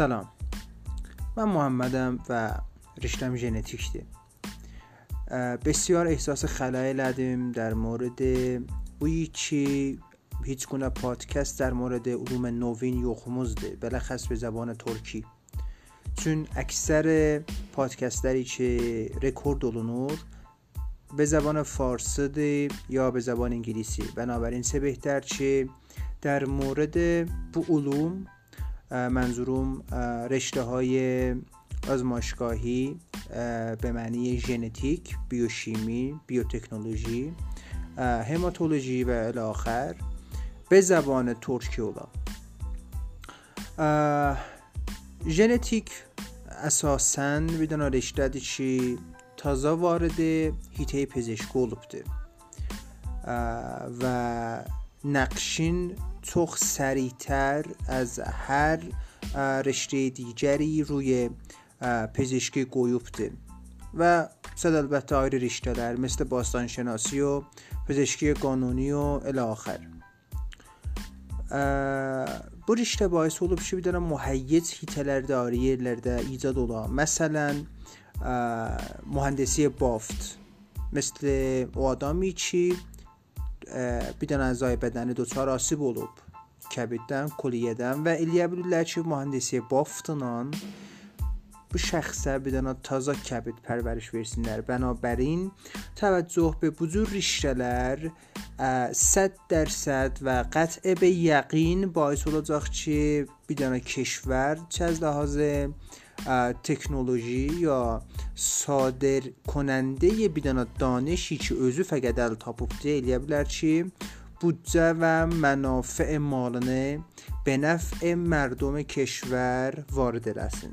سلام. من محمدم و رشتم ژنتیکته بسیار احساس خلای لدیم در مورد چی هیچ گونه پادکست در مورد علوم نوین یخمزده بلخص به زبان ترکی. چون اکثر پادکستری که رکورد olunur به زبان فارسی یا به زبان انگلیسی. بنابراین سه بهتر چه در مورد bu علوم منظورم رشته های آزمایشگاهی به معنی ژنتیک بیوشیمی بیوتکنولوژی هماتولوژی و الاخر به زبان ترکی ola ژنتیک اساسا بدون رشته چی؟ تازه وارد هیته پزشکی olubdur و نقشین çok سریعتر از هر رشته دیگری روی پزشکی qoyubdur و صد البته ayrı رشتهler مثل باستانشناسی و پزشکی قانونی و الاخر bu riştə باعث olub ki, bir dənə mühəyyəc hitələrdə, ayrı yerlərdə icad olan, məsələn, mühəndisi baft مثل o adamı ki, bir dənə əzai bədəni doçar asib olub kəbiddən, koliyədən və eləyə bilirlər ki, mühəndisliyə baftınan bu şəxsə bir dənə taza kəbid pərvəriş versinlər. Bənabərən təvəccüh be bu cür rişələr 100% və qət'ə be yəqin bais olacaq ki, bir dənə kəşvər çəz lahazı تکنولوژی یا صادر کننده بیدانا دانشی که özü fəqət əl tapıbdı eləyə bilər ki, بودجه و منافع مالانه به نفع مردم کشور وارد رسین